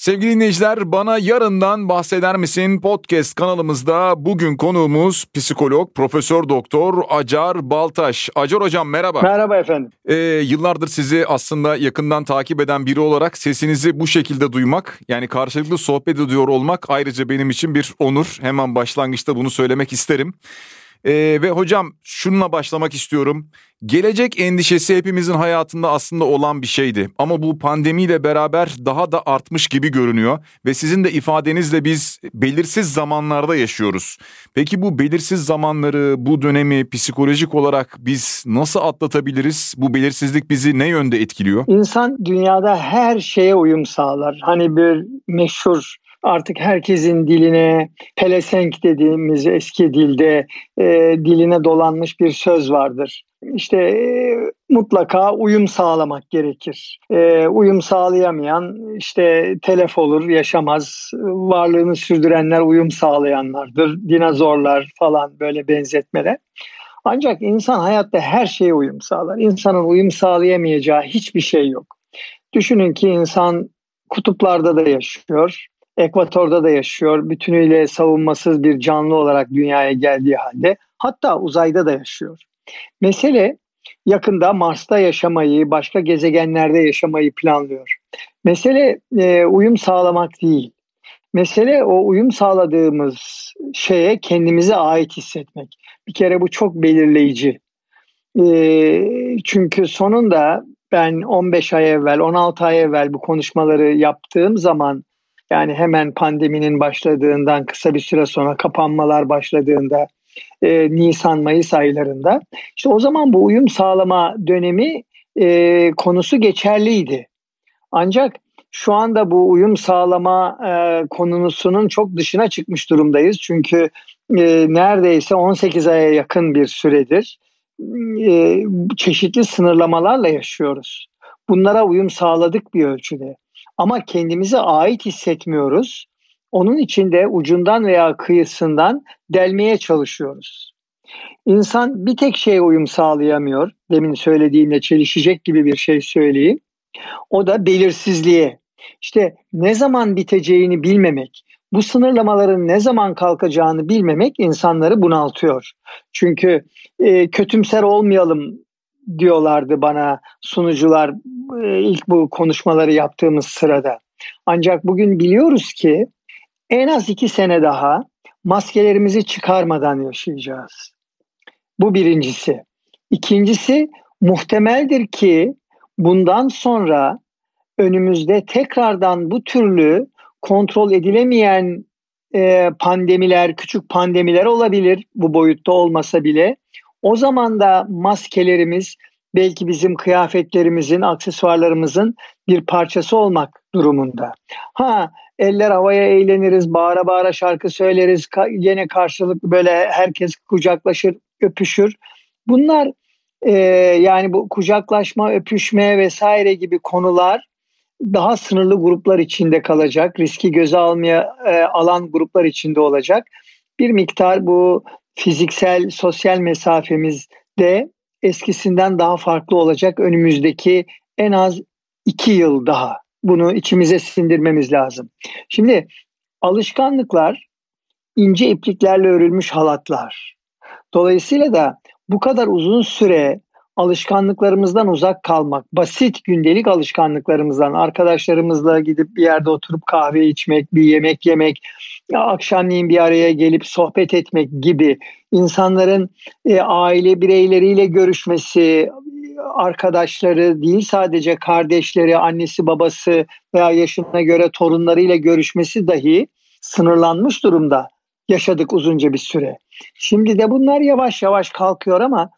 Sevgili dinleyiciler bana yarından bahseder misin podcast kanalımızda bugün konuğumuz psikolog Profesör Doktor Acar Baltaş. Acar hocam merhaba. Merhaba efendim. Ee, yıllardır sizi aslında yakından takip eden biri olarak sesinizi bu şekilde duymak yani karşılıklı sohbet ediyor olmak ayrıca benim için bir onur. Hemen başlangıçta bunu söylemek isterim. Ee, ve hocam şununla başlamak istiyorum. Gelecek endişesi hepimizin hayatında aslında olan bir şeydi. Ama bu pandemiyle beraber daha da artmış gibi görünüyor. Ve sizin de ifadenizle biz belirsiz zamanlarda yaşıyoruz. Peki bu belirsiz zamanları, bu dönemi psikolojik olarak biz nasıl atlatabiliriz? Bu belirsizlik bizi ne yönde etkiliyor? İnsan dünyada her şeye uyum sağlar. Hani bir meşhur artık herkesin diline pelesenk dediğimiz eski dilde e, diline dolanmış bir söz vardır. İşte e, mutlaka uyum sağlamak gerekir. E, uyum sağlayamayan işte telef olur, yaşamaz. Varlığını sürdürenler uyum sağlayanlardır. Dinozorlar falan böyle benzetmeler. Ancak insan hayatta her şeye uyum sağlar. İnsanın uyum sağlayamayacağı hiçbir şey yok. Düşünün ki insan kutuplarda da yaşıyor, ekvatorda da yaşıyor. Bütünüyle savunmasız bir canlı olarak dünyaya geldiği halde hatta uzayda da yaşıyor. Mesele yakında Mars'ta yaşamayı, başka gezegenlerde yaşamayı planlıyor. Mesele e, uyum sağlamak değil. Mesele o uyum sağladığımız şeye kendimize ait hissetmek. Bir kere bu çok belirleyici. E, çünkü sonunda ben 15 ay evvel, 16 ay evvel bu konuşmaları yaptığım zaman yani hemen pandeminin başladığından kısa bir süre sonra kapanmalar başladığında e, Nisan-Mayıs aylarında işte o zaman bu uyum sağlama dönemi e, konusu geçerliydi. Ancak şu anda bu uyum sağlama e, konusunun çok dışına çıkmış durumdayız. Çünkü e, neredeyse 18 aya yakın bir süredir e, çeşitli sınırlamalarla yaşıyoruz. Bunlara uyum sağladık bir ölçüde. Ama kendimize ait hissetmiyoruz. Onun için de ucundan veya kıyısından delmeye çalışıyoruz. İnsan bir tek şeye uyum sağlayamıyor. Demin söylediğimle çelişecek gibi bir şey söyleyeyim. O da belirsizliğe. İşte ne zaman biteceğini bilmemek, bu sınırlamaların ne zaman kalkacağını bilmemek insanları bunaltıyor. Çünkü e, kötümser olmayalım diyorlardı bana sunucular e, ilk bu konuşmaları yaptığımız sırada. Ancak bugün biliyoruz ki en az iki sene daha maskelerimizi çıkarmadan yaşayacağız. Bu birincisi. İkincisi muhtemeldir ki bundan sonra önümüzde tekrardan bu türlü kontrol edilemeyen e, pandemiler, küçük pandemiler olabilir bu boyutta olmasa bile. O zaman da maskelerimiz belki bizim kıyafetlerimizin, aksesuarlarımızın bir parçası olmak durumunda. Ha eller havaya eğleniriz, bağıra bağıra şarkı söyleriz, yine karşılıklı böyle herkes kucaklaşır, öpüşür. Bunlar e, yani bu kucaklaşma, öpüşme vesaire gibi konular daha sınırlı gruplar içinde kalacak, riski göze almaya e, alan gruplar içinde olacak. Bir miktar bu fiziksel, sosyal mesafemiz de eskisinden daha farklı olacak önümüzdeki en az iki yıl daha. Bunu içimize sindirmemiz lazım. Şimdi alışkanlıklar ince ipliklerle örülmüş halatlar. Dolayısıyla da bu kadar uzun süre alışkanlıklarımızdan uzak kalmak, basit gündelik alışkanlıklarımızdan, arkadaşlarımızla gidip bir yerde oturup kahve içmek, bir yemek yemek, akşamleyin bir araya gelip sohbet etmek gibi insanların e, aile bireyleriyle görüşmesi, arkadaşları değil sadece kardeşleri, annesi, babası veya yaşına göre torunlarıyla görüşmesi dahi sınırlanmış durumda yaşadık uzunca bir süre. Şimdi de bunlar yavaş yavaş kalkıyor ama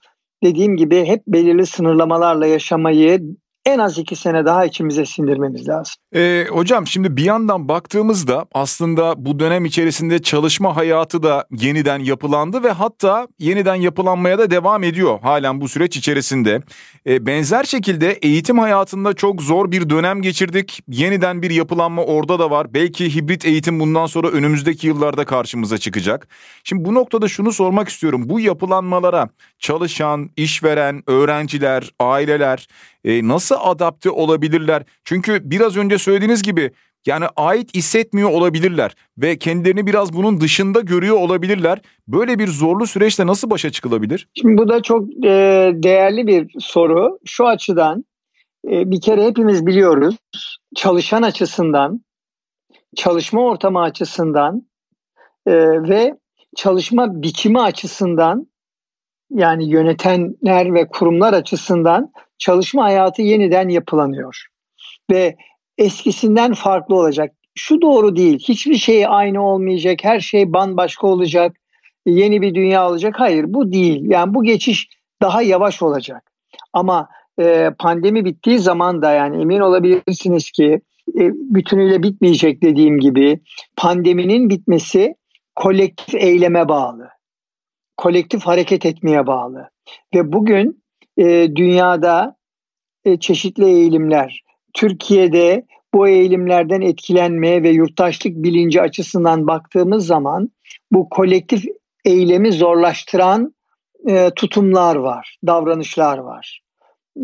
dediğim gibi hep belirli sınırlamalarla yaşamayı en az iki sene daha içimize sindirmemiz lazım. Ee, hocam şimdi bir yandan baktığımızda aslında bu dönem içerisinde çalışma hayatı da yeniden yapılandı ve hatta yeniden yapılanmaya da devam ediyor halen bu süreç içerisinde. Ee, benzer şekilde eğitim hayatında çok zor bir dönem geçirdik. Yeniden bir yapılanma orada da var. Belki hibrit eğitim bundan sonra önümüzdeki yıllarda karşımıza çıkacak. Şimdi bu noktada şunu sormak istiyorum. Bu yapılanmalara çalışan, işveren, öğrenciler, aileler e, nasıl adapte olabilirler? Çünkü biraz önce söylediğiniz gibi Yani ait hissetmiyor olabilirler ve kendilerini biraz bunun dışında görüyor olabilirler. Böyle bir zorlu süreçte nasıl başa çıkılabilir? Şimdi bu da çok e, değerli bir soru. Şu açıdan e, bir kere hepimiz biliyoruz çalışan açısından, çalışma ortamı açısından e, ve çalışma biçimi açısından yani yönetenler ve kurumlar açısından çalışma hayatı yeniden yapılanıyor. Ve eskisinden farklı olacak. Şu doğru değil. Hiçbir şey aynı olmayacak. Her şey bambaşka olacak. Yeni bir dünya olacak. Hayır bu değil. Yani bu geçiş daha yavaş olacak. Ama e, pandemi bittiği zaman da yani emin olabilirsiniz ki e, bütünüyle bitmeyecek dediğim gibi pandeminin bitmesi kolektif eyleme bağlı. Kolektif hareket etmeye bağlı. Ve bugün e, dünyada e, çeşitli eğilimler, Türkiye'de bu eğilimlerden etkilenmeye ve yurttaşlık bilinci açısından baktığımız zaman bu kolektif eylemi zorlaştıran e, tutumlar var, davranışlar var.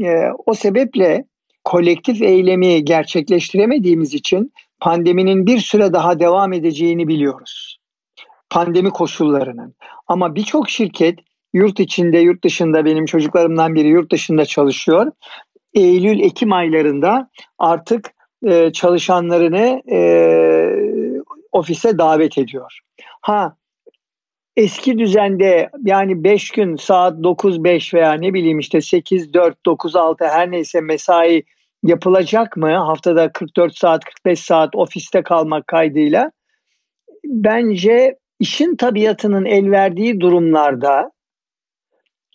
E, o sebeple kolektif eylemi gerçekleştiremediğimiz için pandeminin bir süre daha devam edeceğini biliyoruz. Pandemi koşullarının. Ama birçok şirket yurt içinde, yurt dışında benim çocuklarımdan biri yurt dışında çalışıyor. Eylül, Ekim aylarında artık e, çalışanlarını e, ofise davet ediyor. Ha eski düzende yani 5 gün saat 9-5 veya ne bileyim işte 8-4, 9-6 her neyse mesai yapılacak mı? Haftada 44 saat, 45 saat ofiste kalmak kaydıyla. Bence işin tabiatının el verdiği durumlarda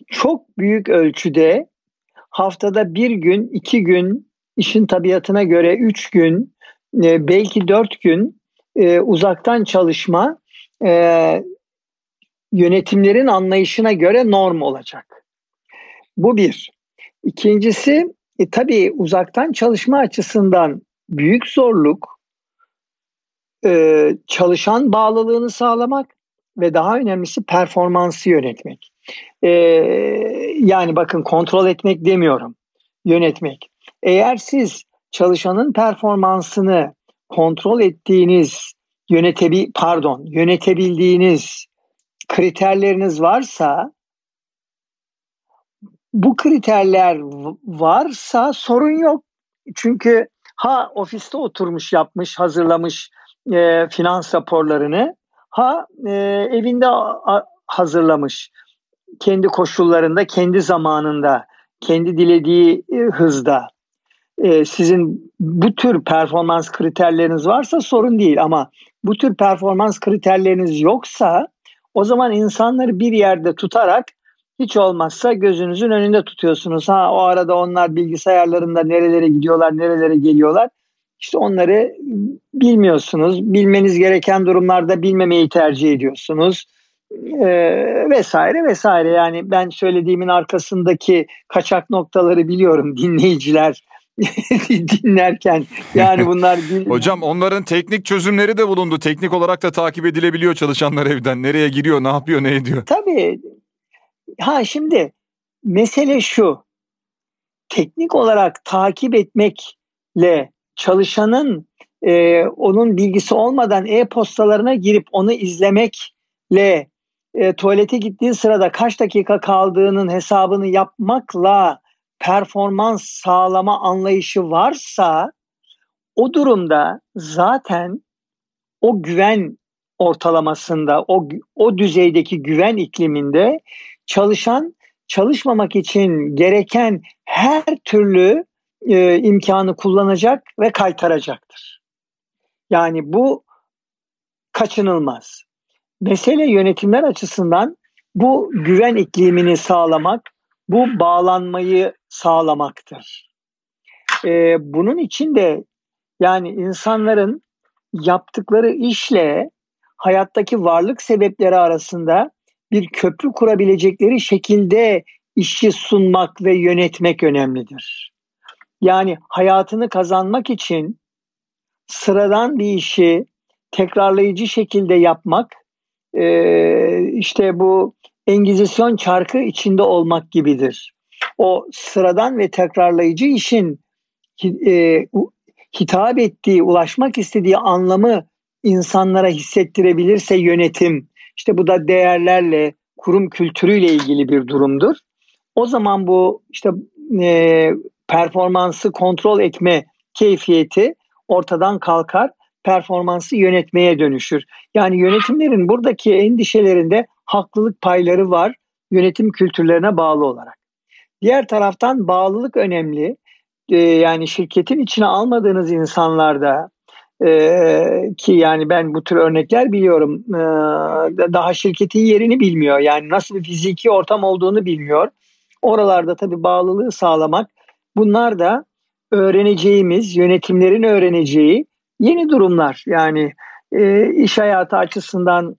çok büyük ölçüde haftada bir gün, iki gün, işin tabiatına göre üç gün, e, belki dört gün e, uzaktan çalışma e, yönetimlerin anlayışına göre norm olacak. Bu bir. İkincisi e, tabii uzaktan çalışma açısından büyük zorluk çalışan bağlılığını sağlamak ve daha önemlisi performansı yönetmek. E, yani bakın kontrol etmek demiyorum, yönetmek. Eğer siz çalışanın performansını kontrol ettiğiniz, yönetebi pardon, yönetebildiğiniz kriterleriniz varsa bu kriterler varsa sorun yok. Çünkü ha ofiste oturmuş yapmış, hazırlamış e, finans raporlarını, ha e, evinde a, hazırlamış kendi koşullarında, kendi zamanında, kendi dilediği e, hızda. E, sizin bu tür performans kriterleriniz varsa sorun değil ama bu tür performans kriterleriniz yoksa o zaman insanları bir yerde tutarak hiç olmazsa gözünüzün önünde tutuyorsunuz. Ha o arada onlar bilgisayarlarında nerelere gidiyorlar, nerelere geliyorlar. İşte onları bilmiyorsunuz. Bilmeniz gereken durumlarda bilmemeyi tercih ediyorsunuz. Ee, vesaire vesaire yani ben söylediğimin arkasındaki kaçak noktaları biliyorum dinleyiciler dinlerken yani bunlar Hocam onların teknik çözümleri de bulundu. Teknik olarak da takip edilebiliyor çalışanlar evden. Nereye giriyor, ne yapıyor, ne ediyor? Tabii Ha şimdi mesele şu. Teknik olarak takip etmekle çalışanın e, onun bilgisi olmadan e-postalarına girip onu izlemekle e, tuvalete gittiği sırada kaç dakika kaldığının hesabını yapmakla performans sağlama anlayışı varsa o durumda zaten o güven ortalamasında o o düzeydeki güven ikliminde çalışan çalışmamak için gereken her türlü e, imkanı kullanacak ve kaytaracaktır. Yani bu kaçınılmaz. Mesele yönetimler açısından bu güven iklimini sağlamak, bu bağlanmayı sağlamaktır. Ee, bunun için de yani insanların yaptıkları işle hayattaki varlık sebepleri arasında bir köprü kurabilecekleri şekilde işi sunmak ve yönetmek önemlidir. Yani hayatını kazanmak için sıradan bir işi tekrarlayıcı şekilde yapmak işte bu Engizisyon çarkı içinde olmak gibidir. O sıradan ve tekrarlayıcı işin hitap ettiği, ulaşmak istediği anlamı insanlara hissettirebilirse yönetim, işte bu da değerlerle, kurum kültürüyle ilgili bir durumdur. O zaman bu işte e, performansı kontrol etme keyfiyeti ortadan kalkar, performansı yönetmeye dönüşür. Yani yönetimlerin buradaki endişelerinde haklılık payları var yönetim kültürlerine bağlı olarak. Diğer taraftan bağlılık önemli. Ee, yani şirketin içine almadığınız insanlarda ee, ki yani ben bu tür örnekler biliyorum. Ee, daha şirketin yerini bilmiyor. Yani nasıl bir fiziki ortam olduğunu bilmiyor. Oralarda tabii bağlılığı sağlamak. Bunlar da öğreneceğimiz, yönetimlerin öğreneceği yeni durumlar. Yani e, iş hayatı açısından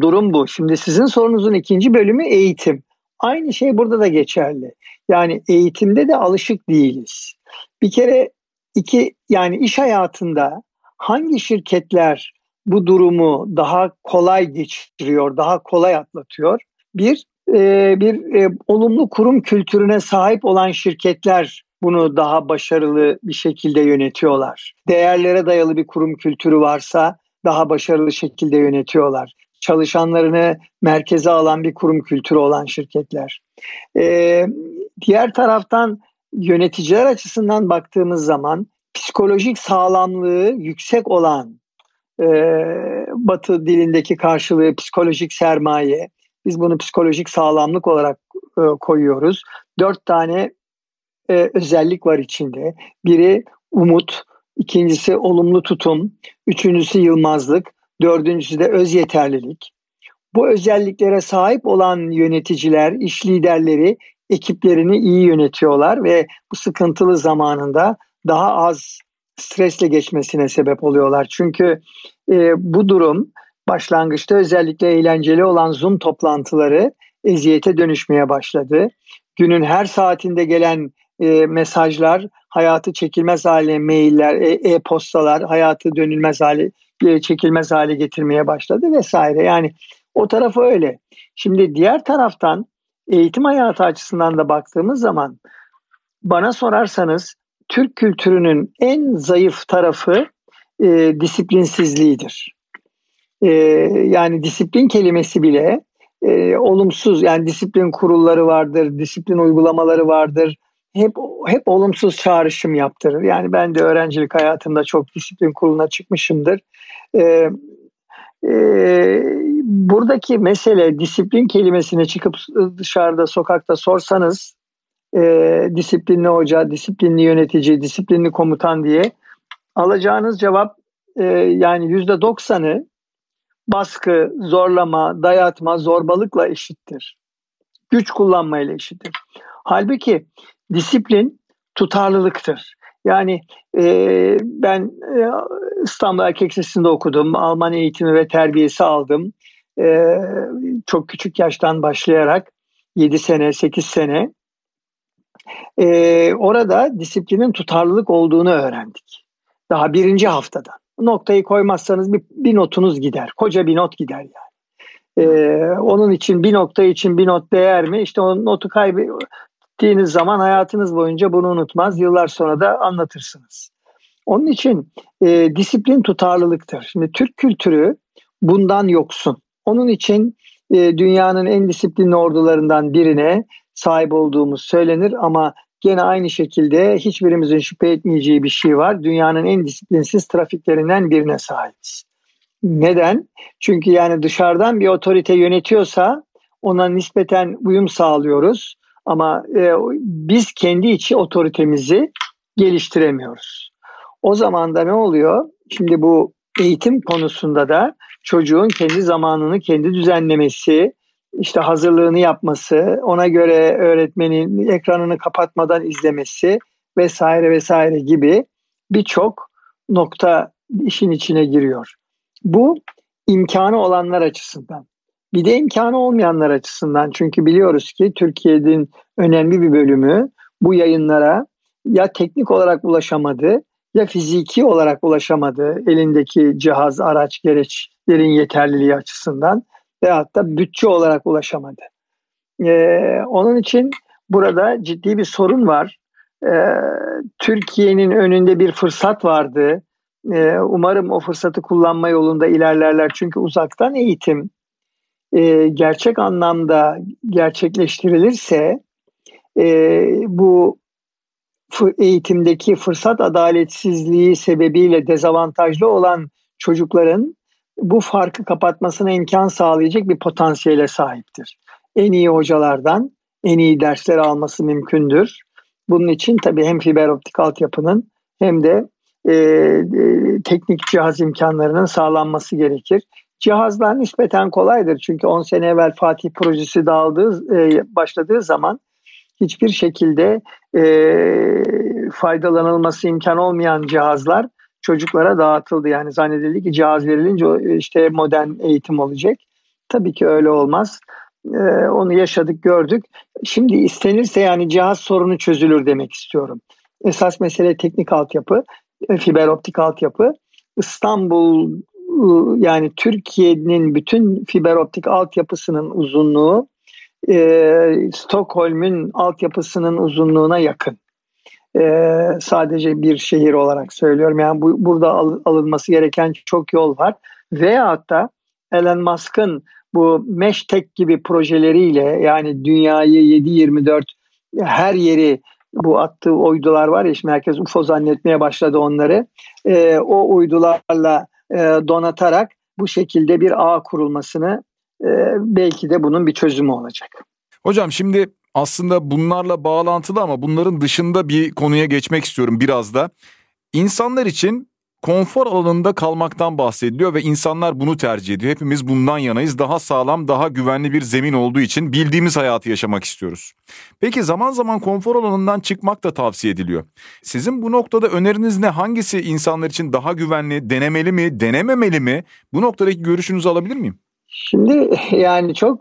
durum bu. Şimdi sizin sorunuzun ikinci bölümü eğitim. Aynı şey burada da geçerli. Yani eğitimde de alışık değiliz. Bir kere iki yani iş hayatında hangi şirketler bu durumu daha kolay geçiriyor, daha kolay atlatıyor? Bir, e, bir e, olumlu kurum kültürüne sahip olan şirketler bunu daha başarılı bir şekilde yönetiyorlar. Değerlere dayalı bir kurum kültürü varsa daha başarılı şekilde yönetiyorlar. Çalışanlarını merkeze alan bir kurum kültürü olan şirketler. Ee, diğer taraftan yöneticiler açısından baktığımız zaman psikolojik sağlamlığı yüksek olan e, Batı dilindeki karşılığı psikolojik sermaye. Biz bunu psikolojik sağlamlık olarak e, koyuyoruz. Dört tane e, özellik var içinde. Biri umut, ikincisi olumlu tutum, üçüncüsü yılmazlık, dördüncüsü de öz yeterlilik. Bu özelliklere sahip olan yöneticiler, iş liderleri ekiplerini iyi yönetiyorlar ve bu sıkıntılı zamanında daha az stresle geçmesine sebep oluyorlar. Çünkü e, bu durum başlangıçta özellikle eğlenceli olan Zoom toplantıları eziyete dönüşmeye başladı. Günün her saatinde gelen e, mesajlar, hayatı çekilmez hale mailler, e, e-postalar hayatı dönülmez hale e, çekilmez hale getirmeye başladı vesaire. Yani o tarafı öyle. Şimdi diğer taraftan eğitim hayatı açısından da baktığımız zaman bana sorarsanız Türk kültürünün en zayıf tarafı e, disiplinsizliğidir. E, yani disiplin kelimesi bile e, olumsuz yani disiplin kurulları vardır, disiplin uygulamaları vardır. Hep hep olumsuz çağrışım yaptırır. Yani ben de öğrencilik hayatımda çok disiplin kuruluna çıkmışımdır. E, e, buradaki mesele disiplin kelimesine çıkıp dışarıda sokakta sorsanız e, disiplinli hoca, disiplinli yönetici, disiplinli komutan diye alacağınız cevap e, yani yüzde doksanı baskı, zorlama, dayatma, zorbalıkla eşittir. Güç kullanmayla eşittir. Halbuki disiplin tutarlılıktır. Yani e, ben e, İstanbul Erkek Lisesi'nde okudum. Alman eğitimi ve terbiyesi aldım. E, çok küçük yaştan başlayarak 7 sene, 8 sene. E, orada disiplinin tutarlılık olduğunu öğrendik. Daha birinci haftada. Noktayı koymazsanız bir, bir notunuz gider. Koca bir not gider yani. Ee, onun için bir nokta için bir not değer mi? İşte o notu kaybettiğiniz zaman hayatınız boyunca bunu unutmaz. Yıllar sonra da anlatırsınız. Onun için e, disiplin tutarlılıktır. Şimdi Türk kültürü bundan yoksun. Onun için e, dünyanın en disiplinli ordularından birine sahip olduğumuz söylenir ama gene aynı şekilde hiçbirimizin şüphe etmeyeceği bir şey var. Dünyanın en disiplinsiz trafiklerinden birine sahibiz. Neden? Çünkü yani dışarıdan bir otorite yönetiyorsa ona nispeten uyum sağlıyoruz. Ama e, biz kendi içi otoritemizi geliştiremiyoruz. O zaman da ne oluyor? Şimdi bu eğitim konusunda da çocuğun kendi zamanını kendi düzenlemesi, işte hazırlığını yapması, ona göre öğretmenin ekranını kapatmadan izlemesi vesaire vesaire gibi birçok nokta işin içine giriyor. Bu imkanı olanlar açısından. Bir de imkanı olmayanlar açısından. Çünkü biliyoruz ki Türkiye'nin önemli bir bölümü bu yayınlara ya teknik olarak ulaşamadı ya fiziki olarak ulaşamadı elindeki cihaz, araç, gereçlerin yeterliliği açısından veyahut da bütçe olarak ulaşamadı. Ee, onun için burada ciddi bir sorun var. Türkiye'nin önünde bir fırsat vardı. umarım o fırsatı kullanma yolunda ilerlerler. Çünkü uzaktan eğitim gerçek anlamda gerçekleştirilirse bu eğitimdeki fırsat adaletsizliği sebebiyle dezavantajlı olan çocukların bu farkı kapatmasına imkan sağlayacak bir potansiyele sahiptir. En iyi hocalardan en iyi dersler alması mümkündür. Bunun için tabii hem fiber optik altyapının hem de e, e, teknik cihaz imkanlarının sağlanması gerekir. Cihazlar nispeten kolaydır çünkü 10 sene evvel Fatih projesi dağıldığı, e, başladığı zaman hiçbir şekilde e, faydalanılması imkan olmayan cihazlar çocuklara dağıtıldı. Yani zannedildi ki cihaz verilince işte modern eğitim olacak. Tabii ki öyle olmaz. Ee, onu yaşadık gördük. Şimdi istenirse yani cihaz sorunu çözülür demek istiyorum. Esas mesele teknik altyapı, e, fiber optik altyapı. İstanbul yani Türkiye'nin bütün fiber optik altyapısının uzunluğu e, Stockholm'ün altyapısının uzunluğuna yakın. E, sadece bir şehir olarak söylüyorum. Yani bu, burada al, alınması gereken çok yol var. Veyahut da Elon Musk'ın bu Meştek gibi projeleriyle yani dünyayı 7-24 her yeri bu attığı uydular var ya şimdi herkes UFO zannetmeye başladı onları. E, o uydularla e, donatarak bu şekilde bir ağ kurulmasını e, belki de bunun bir çözümü olacak. Hocam şimdi aslında bunlarla bağlantılı ama bunların dışında bir konuya geçmek istiyorum biraz da. İnsanlar için konfor alanında kalmaktan bahsediliyor ve insanlar bunu tercih ediyor. Hepimiz bundan yanayız. Daha sağlam, daha güvenli bir zemin olduğu için bildiğimiz hayatı yaşamak istiyoruz. Peki zaman zaman konfor alanından çıkmak da tavsiye ediliyor. Sizin bu noktada öneriniz ne? Hangisi insanlar için daha güvenli, denemeli mi, denememeli mi? Bu noktadaki görüşünüzü alabilir miyim? Şimdi yani çok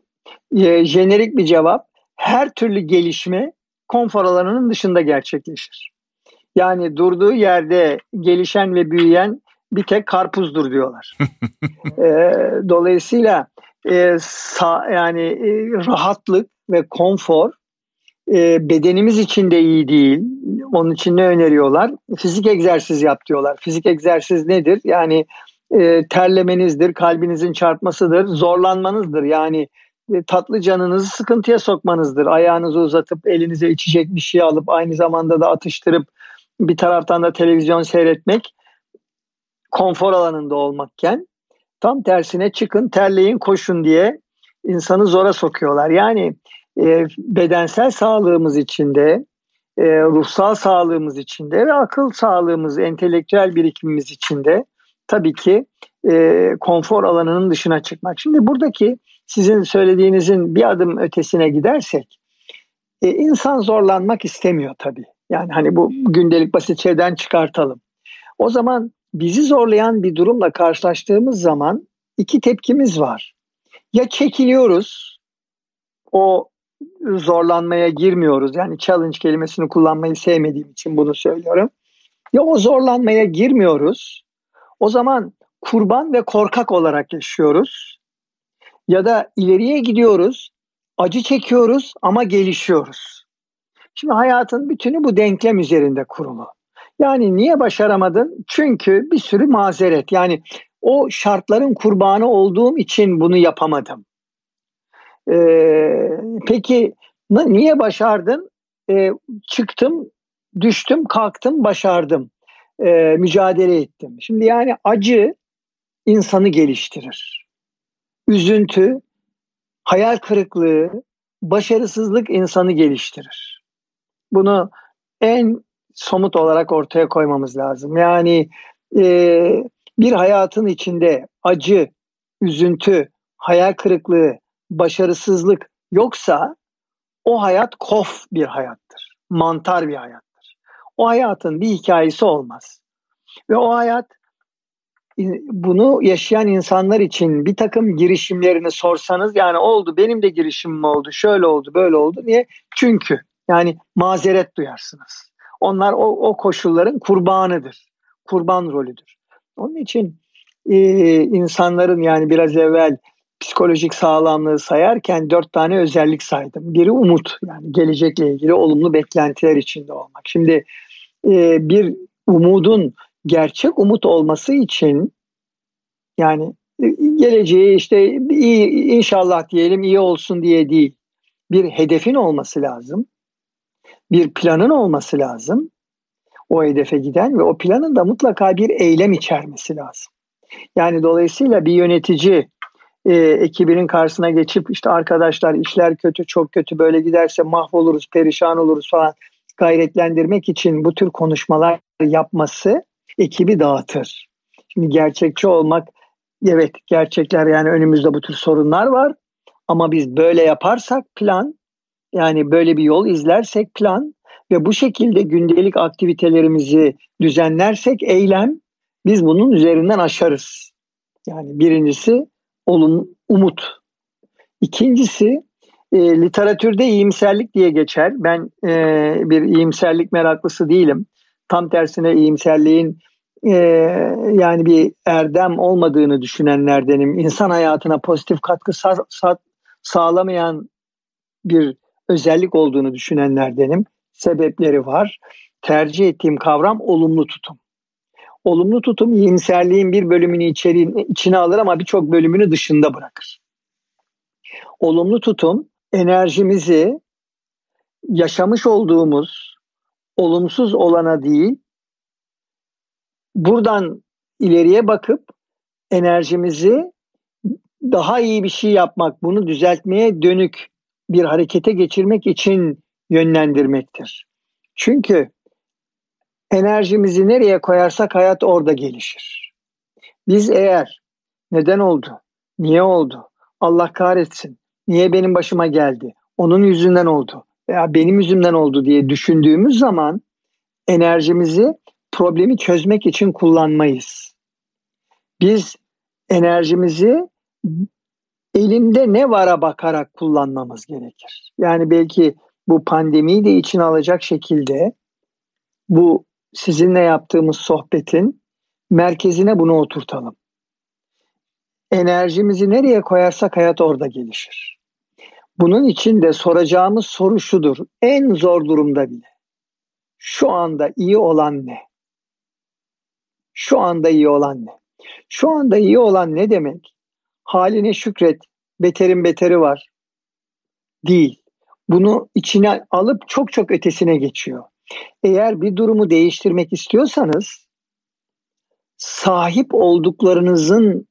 e, jenerik bir cevap. Her türlü gelişme konfor alanının dışında gerçekleşir. Yani durduğu yerde gelişen ve büyüyen bir tek karpuzdur diyorlar. e, dolayısıyla e, sa, yani e, rahatlık ve konfor e, bedenimiz için de iyi değil. Onun için ne öneriyorlar? Fizik egzersiz yap diyorlar. Fizik egzersiz nedir? Yani e, terlemenizdir, kalbinizin çarpmasıdır, zorlanmanızdır. Yani e, tatlı canınızı sıkıntıya sokmanızdır. Ayağınızı uzatıp elinize içecek bir şey alıp aynı zamanda da atıştırıp bir taraftan da televizyon seyretmek konfor alanında olmakken tam tersine çıkın terleyin koşun diye insanı zora sokuyorlar. Yani e, bedensel sağlığımız içinde, e, ruhsal sağlığımız içinde ve akıl sağlığımız, entelektüel birikimimiz içinde tabii ki e, konfor alanının dışına çıkmak. Şimdi buradaki sizin söylediğinizin bir adım ötesine gidersek e, insan zorlanmak istemiyor tabii. Yani hani bu gündelik basit şeyden çıkartalım. O zaman bizi zorlayan bir durumla karşılaştığımız zaman iki tepkimiz var. Ya çekiliyoruz, o zorlanmaya girmiyoruz. Yani challenge kelimesini kullanmayı sevmediğim için bunu söylüyorum. Ya o zorlanmaya girmiyoruz. O zaman kurban ve korkak olarak yaşıyoruz. Ya da ileriye gidiyoruz, acı çekiyoruz ama gelişiyoruz. Şimdi hayatın bütünü bu denklem üzerinde kurulu. Yani niye başaramadın? Çünkü bir sürü mazeret. Yani o şartların kurbanı olduğum için bunu yapamadım. Ee, peki niye başardın? Ee, çıktım, düştüm, kalktım, başardım. Ee, mücadele ettim. Şimdi yani acı insanı geliştirir. Üzüntü, hayal kırıklığı, başarısızlık insanı geliştirir. Bunu en somut olarak ortaya koymamız lazım. Yani e, bir hayatın içinde acı, üzüntü, hayal kırıklığı, başarısızlık yoksa o hayat kof bir hayattır. Mantar bir hayattır. O hayatın bir hikayesi olmaz. Ve o hayat bunu yaşayan insanlar için bir takım girişimlerini sorsanız yani oldu benim de girişimim oldu şöyle oldu böyle oldu niye? Çünkü yani mazeret duyarsınız. Onlar o, o koşulların kurbanıdır. Kurban rolüdür. Onun için e, insanların yani biraz evvel psikolojik sağlamlığı sayarken dört tane özellik saydım. Biri umut yani gelecekle ilgili olumlu beklentiler içinde olmak. Şimdi e, bir umudun gerçek umut olması için yani e, geleceği işte iyi inşallah diyelim iyi olsun diye değil. Bir hedefin olması lazım. Bir planın olması lazım. O hedefe giden ve o planın da mutlaka bir eylem içermesi lazım. Yani dolayısıyla bir yönetici e, ekibinin karşısına geçip işte arkadaşlar işler kötü çok kötü böyle giderse mahvoluruz perişan oluruz falan gayretlendirmek için bu tür konuşmalar yapması ekibi dağıtır. Şimdi gerçekçi olmak evet gerçekler yani önümüzde bu tür sorunlar var ama biz böyle yaparsak plan yani böyle bir yol izlersek plan ve bu şekilde gündelik aktivitelerimizi düzenlersek eylem biz bunun üzerinden aşarız. Yani birincisi olum, umut. İkincisi e, literatürde iyimserlik diye geçer. Ben e, bir iyimserlik meraklısı değilim. Tam tersine iyimserliğin e, yani bir erdem olmadığını düşünenlerdenim. İnsan hayatına pozitif katkı sa- sa- sağlamayan bir özellik olduğunu düşünenlerdenim. Sebepleri var. Tercih ettiğim kavram olumlu tutum. Olumlu tutum iyimserliğin bir bölümünü içeri, içine alır ama birçok bölümünü dışında bırakır. Olumlu tutum enerjimizi yaşamış olduğumuz olumsuz olana değil, buradan ileriye bakıp enerjimizi daha iyi bir şey yapmak, bunu düzeltmeye dönük bir harekete geçirmek için yönlendirmektir. Çünkü enerjimizi nereye koyarsak hayat orada gelişir. Biz eğer neden oldu, niye oldu, Allah kahretsin, niye benim başıma geldi, onun yüzünden oldu veya benim yüzümden oldu diye düşündüğümüz zaman enerjimizi problemi çözmek için kullanmayız. Biz enerjimizi elimde ne vara bakarak kullanmamız gerekir. Yani belki bu pandemiyi de içine alacak şekilde bu sizinle yaptığımız sohbetin merkezine bunu oturtalım. Enerjimizi nereye koyarsak hayat orada gelişir. Bunun için de soracağımız soru şudur. En zor durumda bile. Şu anda iyi olan ne? Şu anda iyi olan ne? Şu anda iyi olan ne demek? Haline şükret, beterin beteri var. Değil. Bunu içine alıp çok çok ötesine geçiyor. Eğer bir durumu değiştirmek istiyorsanız sahip olduklarınızın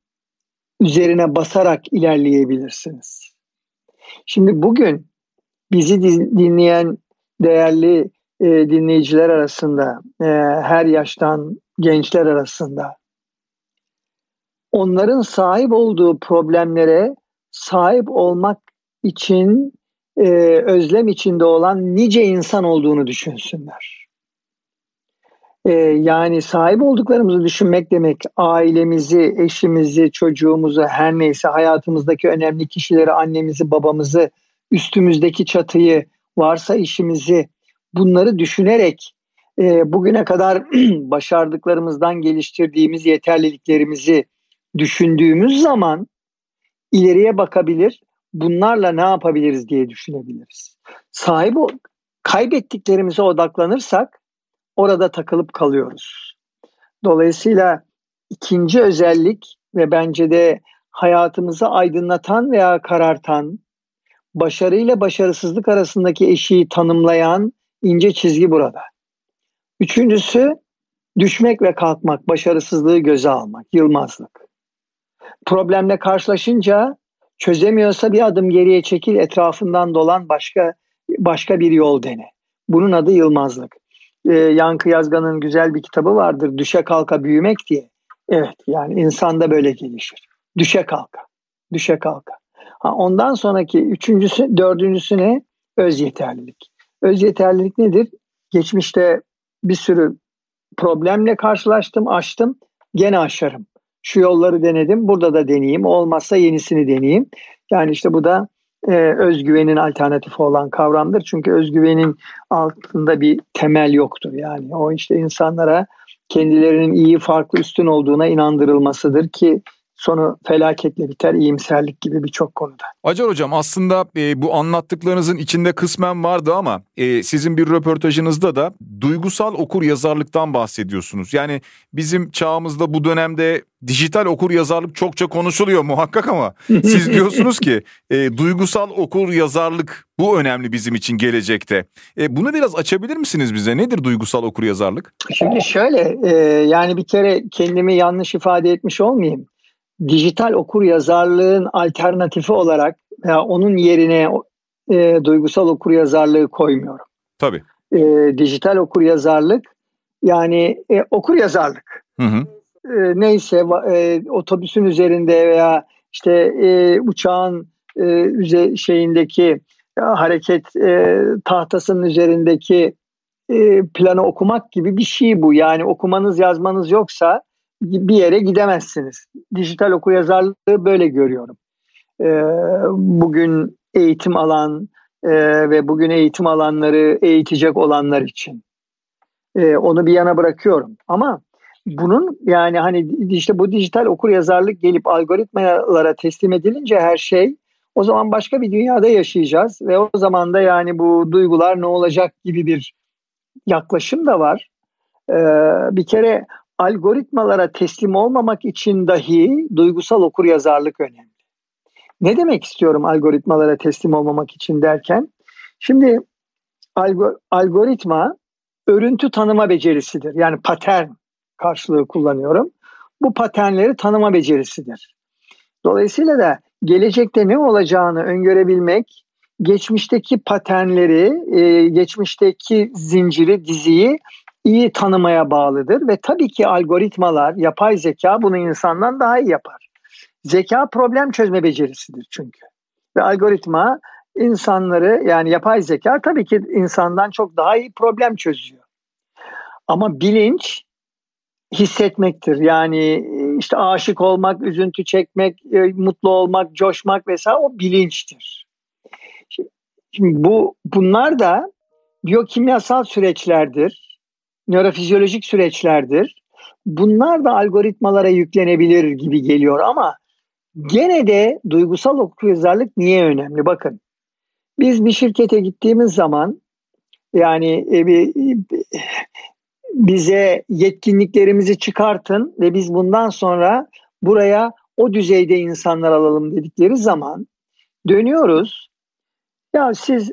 üzerine basarak ilerleyebilirsiniz. Şimdi bugün bizi dinleyen değerli e, dinleyiciler arasında, e, her yaştan gençler arasında onların sahip olduğu problemlere sahip olmak için e, özlem içinde olan nice insan olduğunu düşünsünler. E, yani sahip olduklarımızı düşünmek demek ailemizi, eşimizi, çocuğumuzu her neyse hayatımızdaki önemli kişileri, annemizi, babamızı, üstümüzdeki çatıyı, varsa işimizi bunları düşünerek e, bugüne kadar başardıklarımızdan geliştirdiğimiz yeterliliklerimizi düşündüğümüz zaman ileriye bakabilir, bunlarla ne yapabiliriz diye düşünebiliriz. Sahip o kaybettiklerimize odaklanırsak orada takılıp kalıyoruz. Dolayısıyla ikinci özellik ve bence de hayatımızı aydınlatan veya karartan, başarıyla başarısızlık arasındaki eşiği tanımlayan ince çizgi burada. Üçüncüsü düşmek ve kalkmak, başarısızlığı göze almak, yılmazlık. Problemle karşılaşınca çözemiyorsa bir adım geriye çekil, etrafından dolan başka başka bir yol dene. Bunun adı yılmazlık. Ee, Yankı Yazgan'ın güzel bir kitabı vardır. Düşe kalka büyümek diye. Evet yani insanda böyle gelişir. Düşe kalka. Düşe kalka. Ha, ondan sonraki üçüncüsü, dördüncüsü ne? Öz yeterlilik. Öz yeterlilik nedir? Geçmişte bir sürü problemle karşılaştım, aştım. Gene aşarım. Şu yolları denedim, burada da deneyeyim. Olmazsa yenisini deneyeyim. Yani işte bu da e, özgüvenin alternatifi olan kavramdır. Çünkü özgüvenin altında bir temel yoktur. Yani o işte insanlara kendilerinin iyi, farklı, üstün olduğuna inandırılmasıdır ki sonu felaketle biter, iyimserlik gibi birçok konuda. Acar Hocam aslında e, bu anlattıklarınızın içinde kısmen vardı ama e, sizin bir röportajınızda da duygusal okur yazarlıktan bahsediyorsunuz. Yani bizim çağımızda bu dönemde dijital okur yazarlık çokça konuşuluyor muhakkak ama siz diyorsunuz ki e, duygusal okur yazarlık bu önemli bizim için gelecekte. E, bunu biraz açabilir misiniz bize? Nedir duygusal okur yazarlık? Şimdi şöyle e, yani bir kere kendimi yanlış ifade etmiş olmayayım dijital okur yazarlığın alternatifi olarak veya onun yerine e, duygusal okur yazarlığı koymuyorum. Tabii. E, dijital okur yazarlık yani e, okur yazarlık. Hı hı. E, neyse e, otobüsün üzerinde veya işte e, uçağın e, şeyindeki e, hareket e, tahtasının üzerindeki e, planı okumak gibi bir şey bu. Yani okumanız yazmanız yoksa bir yere gidemezsiniz. Dijital okuryazarlığı böyle görüyorum. Ee, bugün eğitim alan e, ve bugün eğitim alanları eğitecek olanlar için. Ee, onu bir yana bırakıyorum. Ama bunun yani hani işte bu dijital okuryazarlık gelip algoritmalara teslim edilince her şey o zaman başka bir dünyada yaşayacağız ve o zaman da yani bu duygular ne olacak gibi bir yaklaşım da var. Ee, bir kere algoritmalara teslim olmamak için dahi duygusal okuryazarlık önemli. Ne demek istiyorum algoritmalara teslim olmamak için derken? Şimdi algoritma örüntü tanıma becerisidir. Yani patern karşılığı kullanıyorum. Bu paternleri tanıma becerisidir. Dolayısıyla da gelecekte ne olacağını öngörebilmek, geçmişteki paternleri, e, geçmişteki zinciri, diziyi iyi tanımaya bağlıdır ve tabii ki algoritmalar, yapay zeka bunu insandan daha iyi yapar. Zeka problem çözme becerisidir çünkü. Ve algoritma insanları yani yapay zeka tabii ki insandan çok daha iyi problem çözüyor. Ama bilinç hissetmektir. Yani işte aşık olmak, üzüntü çekmek, e, mutlu olmak, coşmak vesaire o bilinçtir. Şimdi bu bunlar da biyokimyasal süreçlerdir nörofizyolojik süreçlerdir. Bunlar da algoritmalara yüklenebilir gibi geliyor ama gene de duygusal okuryazarlık niye önemli? Bakın biz bir şirkete gittiğimiz zaman yani e, bir, bize yetkinliklerimizi çıkartın ve biz bundan sonra buraya o düzeyde insanlar alalım dedikleri zaman dönüyoruz. Ya siz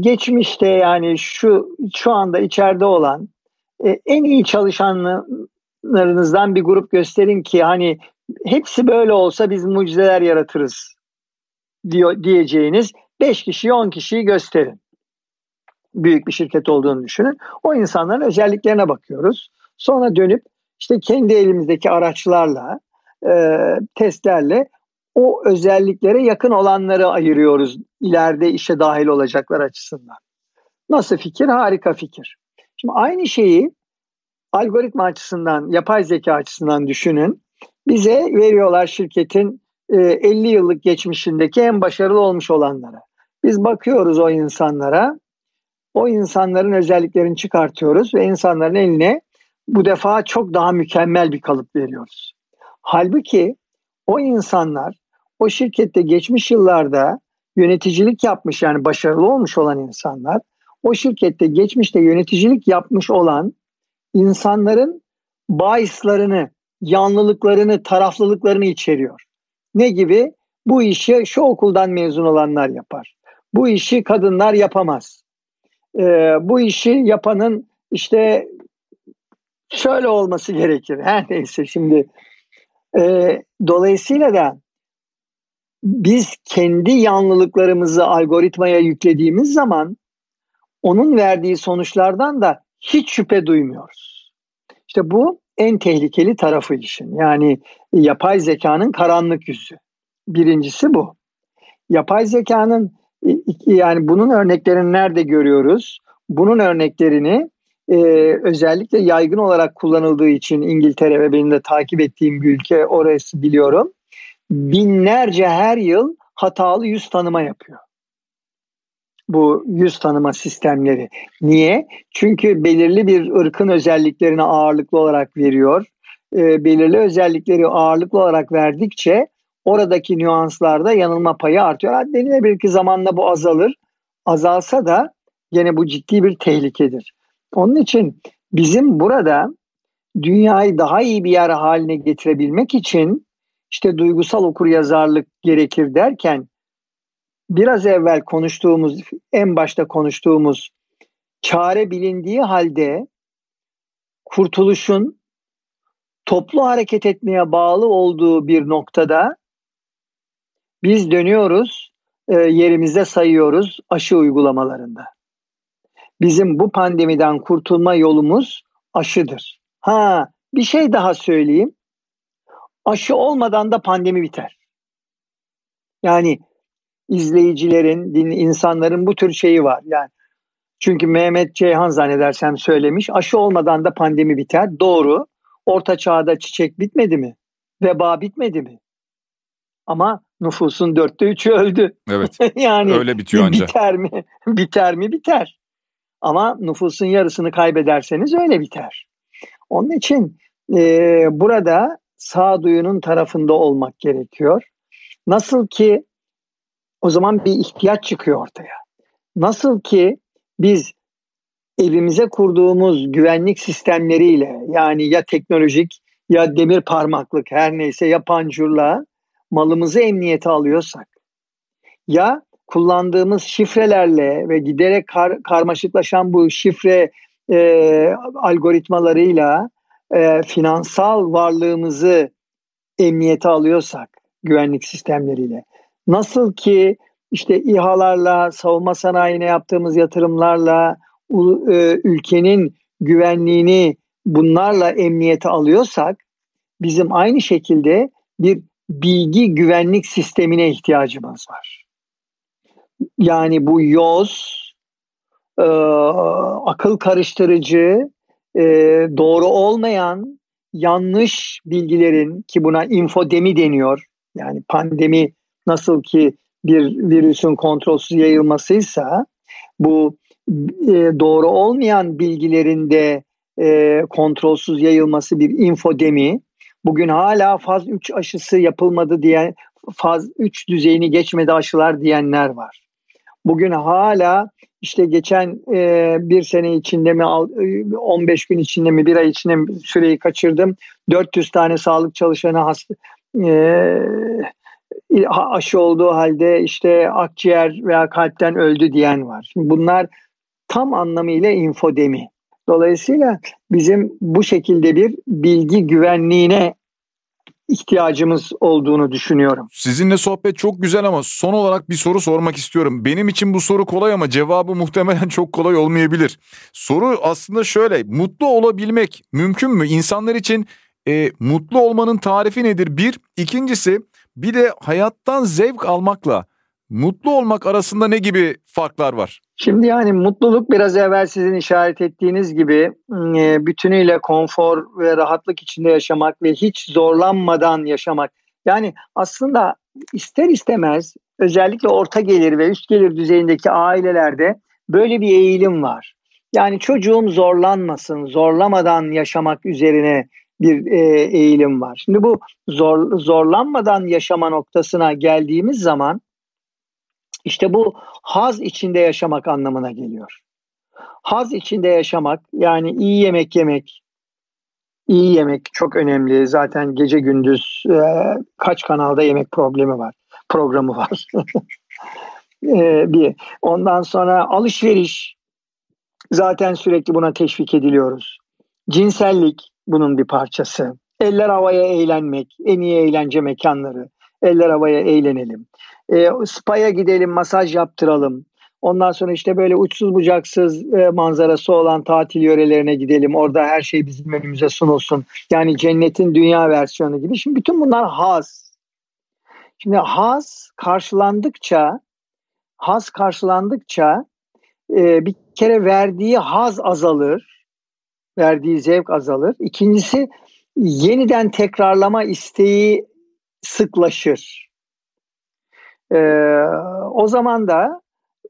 geçmişte yani şu şu anda içeride olan e, en iyi çalışanlarınızdan bir grup gösterin ki hani hepsi böyle olsa biz mucizeler yaratırız diyor diyeceğiniz 5 kişiyi 10 kişiyi gösterin. Büyük bir şirket olduğunu düşünün. O insanların özelliklerine bakıyoruz. Sonra dönüp işte kendi elimizdeki araçlarla, e, testlerle o özelliklere yakın olanları ayırıyoruz ileride işe dahil olacaklar açısından. Nasıl fikir? Harika fikir. Şimdi aynı şeyi algoritma açısından, yapay zeka açısından düşünün. Bize veriyorlar şirketin 50 e, yıllık geçmişindeki en başarılı olmuş olanlara. Biz bakıyoruz o insanlara. O insanların özelliklerini çıkartıyoruz ve insanların eline bu defa çok daha mükemmel bir kalıp veriyoruz. Halbuki o insanlar o şirkette geçmiş yıllarda yöneticilik yapmış yani başarılı olmuş olan insanlar o şirkette geçmişte yöneticilik yapmış olan insanların bahislarını, yanlılıklarını, taraflılıklarını içeriyor. Ne gibi? Bu işi şu okuldan mezun olanlar yapar. Bu işi kadınlar yapamaz. Ee, bu işi yapanın işte şöyle olması gerekir. Her neyse şimdi e, dolayısıyla da biz kendi yanlılıklarımızı algoritmaya yüklediğimiz zaman onun verdiği sonuçlardan da hiç şüphe duymuyoruz. İşte bu en tehlikeli tarafı işin. Yani yapay zekanın karanlık yüzü. Birincisi bu. Yapay zekanın yani bunun örneklerini nerede görüyoruz? Bunun örneklerini e, özellikle yaygın olarak kullanıldığı için İngiltere ve benim de takip ettiğim bir ülke orası biliyorum. Binlerce her yıl hatalı yüz tanıma yapıyor bu yüz tanıma sistemleri. Niye? Çünkü belirli bir ırkın özelliklerini ağırlıklı olarak veriyor. e, belirli özellikleri ağırlıklı olarak verdikçe oradaki nüanslarda yanılma payı artıyor. Denilebilir ki zamanla bu azalır. Azalsa da gene bu ciddi bir tehlikedir. Onun için bizim burada dünyayı daha iyi bir yer haline getirebilmek için işte duygusal okur yazarlık gerekir derken biraz evvel konuştuğumuz en başta konuştuğumuz çare bilindiği halde kurtuluşun toplu hareket etmeye bağlı olduğu bir noktada biz dönüyoruz, e, yerimizde sayıyoruz aşı uygulamalarında. Bizim bu pandemiden kurtulma yolumuz aşıdır. Ha, bir şey daha söyleyeyim. Aşı olmadan da pandemi biter. Yani izleyicilerin, din, insanların bu tür şeyi var. Yani çünkü Mehmet Ceyhan zannedersem söylemiş. Aşı olmadan da pandemi biter. Doğru. Orta çağda çiçek bitmedi mi? Veba bitmedi mi? Ama nüfusun dörtte üçü öldü. Evet. yani öyle bitiyor ancak. Biter mi? biter mi? Biter. Ama nüfusun yarısını kaybederseniz öyle biter. Onun için e, burada sağduyunun tarafında olmak gerekiyor. Nasıl ki o zaman bir ihtiyaç çıkıyor ortaya. Nasıl ki biz evimize kurduğumuz güvenlik sistemleriyle yani ya teknolojik ya demir parmaklık her neyse ya pancurla malımızı emniyete alıyorsak ya kullandığımız şifrelerle ve giderek kar, karmaşıklaşan bu şifre e, algoritmalarıyla e, finansal varlığımızı emniyete alıyorsak güvenlik sistemleriyle nasıl ki işte İHA'larla savunma sanayine yaptığımız yatırımlarla e, ülkenin güvenliğini bunlarla emniyete alıyorsak bizim aynı şekilde bir bilgi güvenlik sistemine ihtiyacımız var. Yani bu yoz, e, akıl karıştırıcı, e, doğru olmayan yanlış bilgilerin ki buna infodemi deniyor. Yani pandemi nasıl ki bir virüsün kontrolsüz yayılmasıysa bu e, doğru olmayan bilgilerin de e, kontrolsüz yayılması bir infodemi. Bugün hala faz 3 aşısı yapılmadı diye faz 3 düzeyini geçmedi aşılar diyenler var. Bugün hala işte geçen e, bir sene içinde mi 15 gün içinde mi bir ay içinde mi süreyi kaçırdım. 400 tane sağlık çalışanı hasta e, aşı olduğu halde işte akciğer veya kalpten öldü diyen var. Şimdi bunlar tam anlamıyla infodemi. Dolayısıyla bizim bu şekilde bir bilgi güvenliğine ihtiyacımız olduğunu düşünüyorum. Sizinle sohbet çok güzel ama son olarak bir soru sormak istiyorum. Benim için bu soru kolay ama cevabı muhtemelen çok kolay olmayabilir. Soru aslında şöyle, mutlu olabilmek mümkün mü? İnsanlar için e, mutlu olmanın tarifi nedir? Bir, ikincisi bir de hayattan zevk almakla mutlu olmak arasında ne gibi farklar var? Şimdi yani mutluluk biraz evvel sizin işaret ettiğiniz gibi e, bütünüyle konfor ve rahatlık içinde yaşamak ve hiç zorlanmadan yaşamak. Yani aslında ister istemez özellikle orta gelir ve üst gelir düzeyindeki ailelerde böyle bir eğilim var. Yani çocuğum zorlanmasın, zorlamadan yaşamak üzerine bir e, eğilim var. Şimdi bu zor, zorlanmadan yaşama noktasına geldiğimiz zaman işte bu haz içinde yaşamak anlamına geliyor. Haz içinde yaşamak yani iyi yemek yemek, iyi yemek çok önemli. Zaten gece gündüz e, kaç kanalda yemek problemi var, programı var. e, bir. Ondan sonra alışveriş zaten sürekli buna teşvik ediliyoruz. Cinsellik bunun bir parçası. Eller havaya eğlenmek, en iyi eğlence mekanları. Eller havaya eğlenelim. E, spa'ya gidelim, masaj yaptıralım. Ondan sonra işte böyle uçsuz bucaksız e, manzarası olan tatil yörelerine gidelim. Orada her şey bizim önümüze sunulsun. Yani cennetin dünya versiyonu gibi. Şimdi bütün bunlar haz. Şimdi haz karşılandıkça haz karşılandıkça e, bir kere verdiği haz azalır. Verdiği zevk azalır. İkincisi yeniden tekrarlama isteği sıklaşır. Ee, o zaman da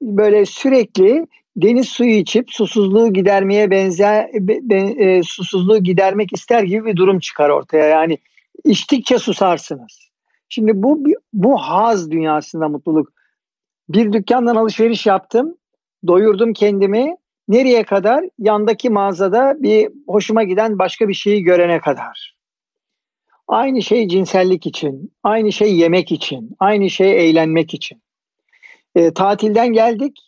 böyle sürekli deniz suyu içip susuzluğu gidermeye benzer be, e, susuzluğu gidermek ister gibi bir durum çıkar ortaya. Yani içtikçe susarsınız. Şimdi bu bu haz dünyasında mutluluk. Bir dükkandan alışveriş yaptım, doyurdum kendimi. Nereye kadar? Yandaki mağazada bir hoşuma giden başka bir şeyi görene kadar. Aynı şey cinsellik için, aynı şey yemek için, aynı şey eğlenmek için. E, tatilden geldik,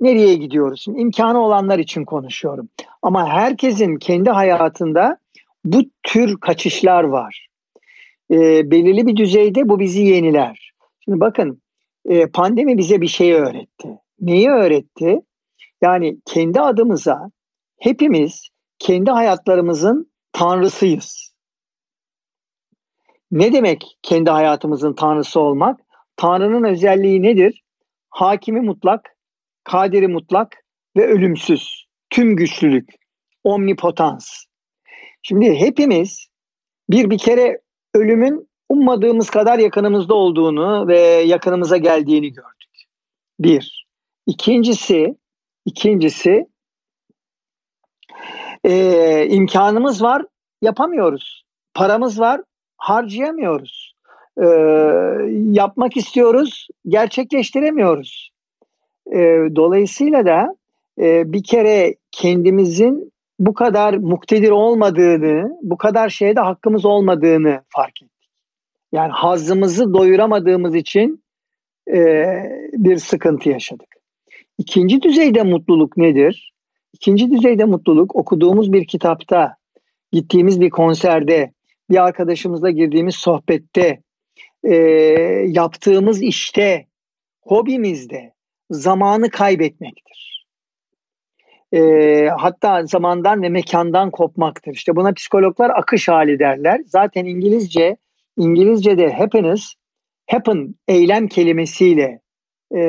nereye gidiyoruz? Şimdi imkanı olanlar için konuşuyorum. Ama herkesin kendi hayatında bu tür kaçışlar var. E, belirli bir düzeyde bu bizi yeniler. Şimdi bakın e, pandemi bize bir şey öğretti. Neyi öğretti? Yani kendi adımıza hepimiz kendi hayatlarımızın tanrısıyız. Ne demek kendi hayatımızın tanrısı olmak? Tanrı'nın özelliği nedir? Hakimi mutlak, kaderi mutlak ve ölümsüz. Tüm güçlülük, omnipotans. Şimdi hepimiz bir bir kere ölümün ummadığımız kadar yakınımızda olduğunu ve yakınımıza geldiğini gördük. Bir. İkincisi, ikincisi e, imkanımız var, yapamıyoruz. Paramız var, harcayamıyoruz. E, yapmak istiyoruz, gerçekleştiremiyoruz. E, dolayısıyla da e, bir kere kendimizin bu kadar muktedir olmadığını, bu kadar şeyde hakkımız olmadığını fark ettik. Yani hazımızı doyuramadığımız için e, bir sıkıntı yaşadık. İkinci düzeyde mutluluk nedir? İkinci düzeyde mutluluk okuduğumuz bir kitapta, gittiğimiz bir konserde, bir arkadaşımızla girdiğimiz sohbette, e, yaptığımız işte, hobimizde zamanı kaybetmektir. E, hatta zamandan ve mekandan kopmaktır. İşte buna psikologlar akış hali derler. Zaten İngilizce İngilizce'de happiness, happen eylem kelimesiyle e,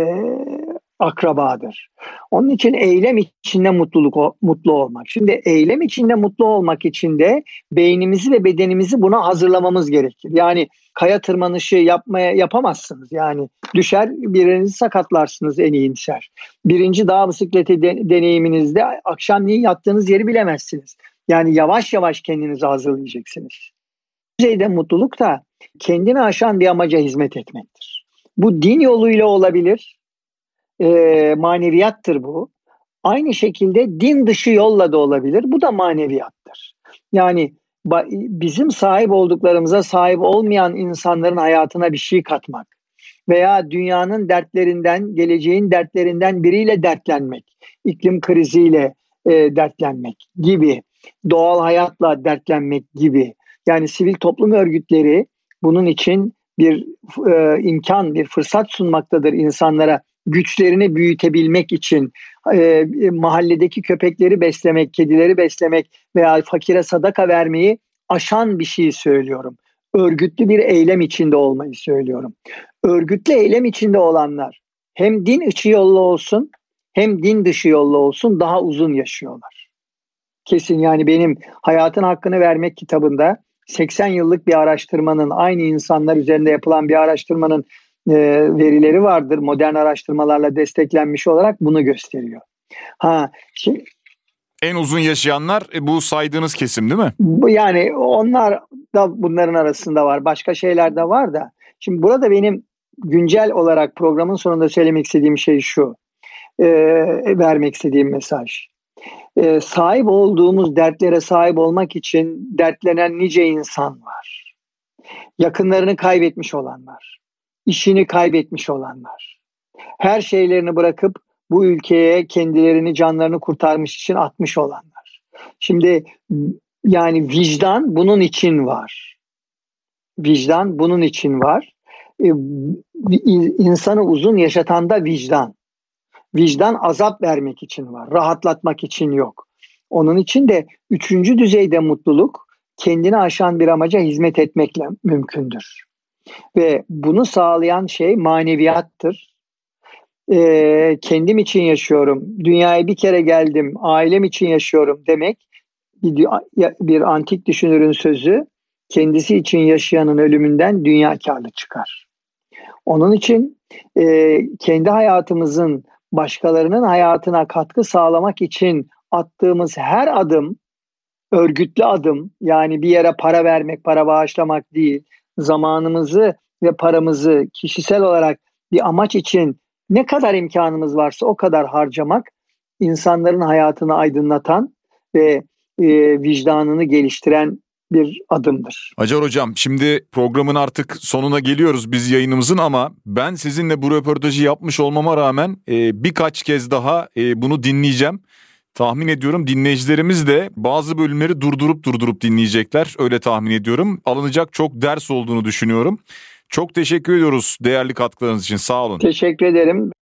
akrabadır. Onun için eylem içinde mutluluk mutlu olmak. Şimdi eylem içinde mutlu olmak için de beynimizi ve bedenimizi buna hazırlamamız gerekir. Yani kaya tırmanışı yapmaya yapamazsınız. Yani düşer birinizi sakatlarsınız en iyimser. Birinci dağ bisikleti de, deneyiminizde akşamleyin yattığınız yeri bilemezsiniz. Yani yavaş yavaş kendinizi hazırlayacaksınız. Düzeyde mutluluk da kendini aşan bir amaca hizmet etmektir. Bu din yoluyla olabilir, e, maneviyattır bu. Aynı şekilde din dışı yolla da olabilir. Bu da maneviyattır. Yani bizim sahip olduklarımıza sahip olmayan insanların hayatına bir şey katmak veya dünyanın dertlerinden, geleceğin dertlerinden biriyle dertlenmek, iklim kriziyle e, dertlenmek gibi, doğal hayatla dertlenmek gibi. Yani sivil toplum örgütleri bunun için bir e, imkan, bir fırsat sunmaktadır insanlara güçlerini büyütebilmek için e, mahalledeki köpekleri beslemek, kedileri beslemek veya fakire sadaka vermeyi aşan bir şey söylüyorum. Örgütlü bir eylem içinde olmayı söylüyorum. Örgütlü eylem içinde olanlar hem din içi yollu olsun hem din dışı yollu olsun daha uzun yaşıyorlar. Kesin yani benim Hayatın Hakkını Vermek kitabında 80 yıllık bir araştırmanın aynı insanlar üzerinde yapılan bir araştırmanın e, verileri vardır. Modern araştırmalarla desteklenmiş olarak bunu gösteriyor. Ha, şimdi en uzun yaşayanlar e, bu saydığınız kesim değil mi? Bu yani onlar da bunların arasında var. Başka şeyler de var da. Şimdi burada benim güncel olarak programın sonunda söylemek istediğim şey şu. E, vermek istediğim mesaj. E, sahip olduğumuz dertlere sahip olmak için dertlenen nice insan var. Yakınlarını kaybetmiş olanlar işini kaybetmiş olanlar. Her şeylerini bırakıp bu ülkeye kendilerini canlarını kurtarmış için atmış olanlar. Şimdi yani vicdan bunun için var. Vicdan bunun için var. Ee, insanı uzun yaşatan da vicdan. Vicdan azap vermek için var. Rahatlatmak için yok. Onun için de üçüncü düzeyde mutluluk kendini aşan bir amaca hizmet etmekle mümkündür. Ve bunu sağlayan şey maneviyattır. Ee, kendim için yaşıyorum, dünyaya bir kere geldim, ailem için yaşıyorum demek bir, bir antik düşünürün sözü kendisi için yaşayanın ölümünden dünya karlı çıkar. Onun için e, kendi hayatımızın başkalarının hayatına katkı sağlamak için attığımız her adım örgütlü adım yani bir yere para vermek, para bağışlamak değil, zamanımızı ve paramızı kişisel olarak bir amaç için ne kadar imkanımız varsa o kadar harcamak insanların hayatını aydınlatan ve e, vicdanını geliştiren bir adımdır. Acar Hocam şimdi programın artık sonuna geliyoruz biz yayınımızın ama ben sizinle bu röportajı yapmış olmama rağmen e, birkaç kez daha e, bunu dinleyeceğim. Tahmin ediyorum dinleyicilerimiz de bazı bölümleri durdurup durdurup dinleyecekler. Öyle tahmin ediyorum. Alınacak çok ders olduğunu düşünüyorum. Çok teşekkür ediyoruz değerli katkılarınız için. Sağ olun. Teşekkür ederim.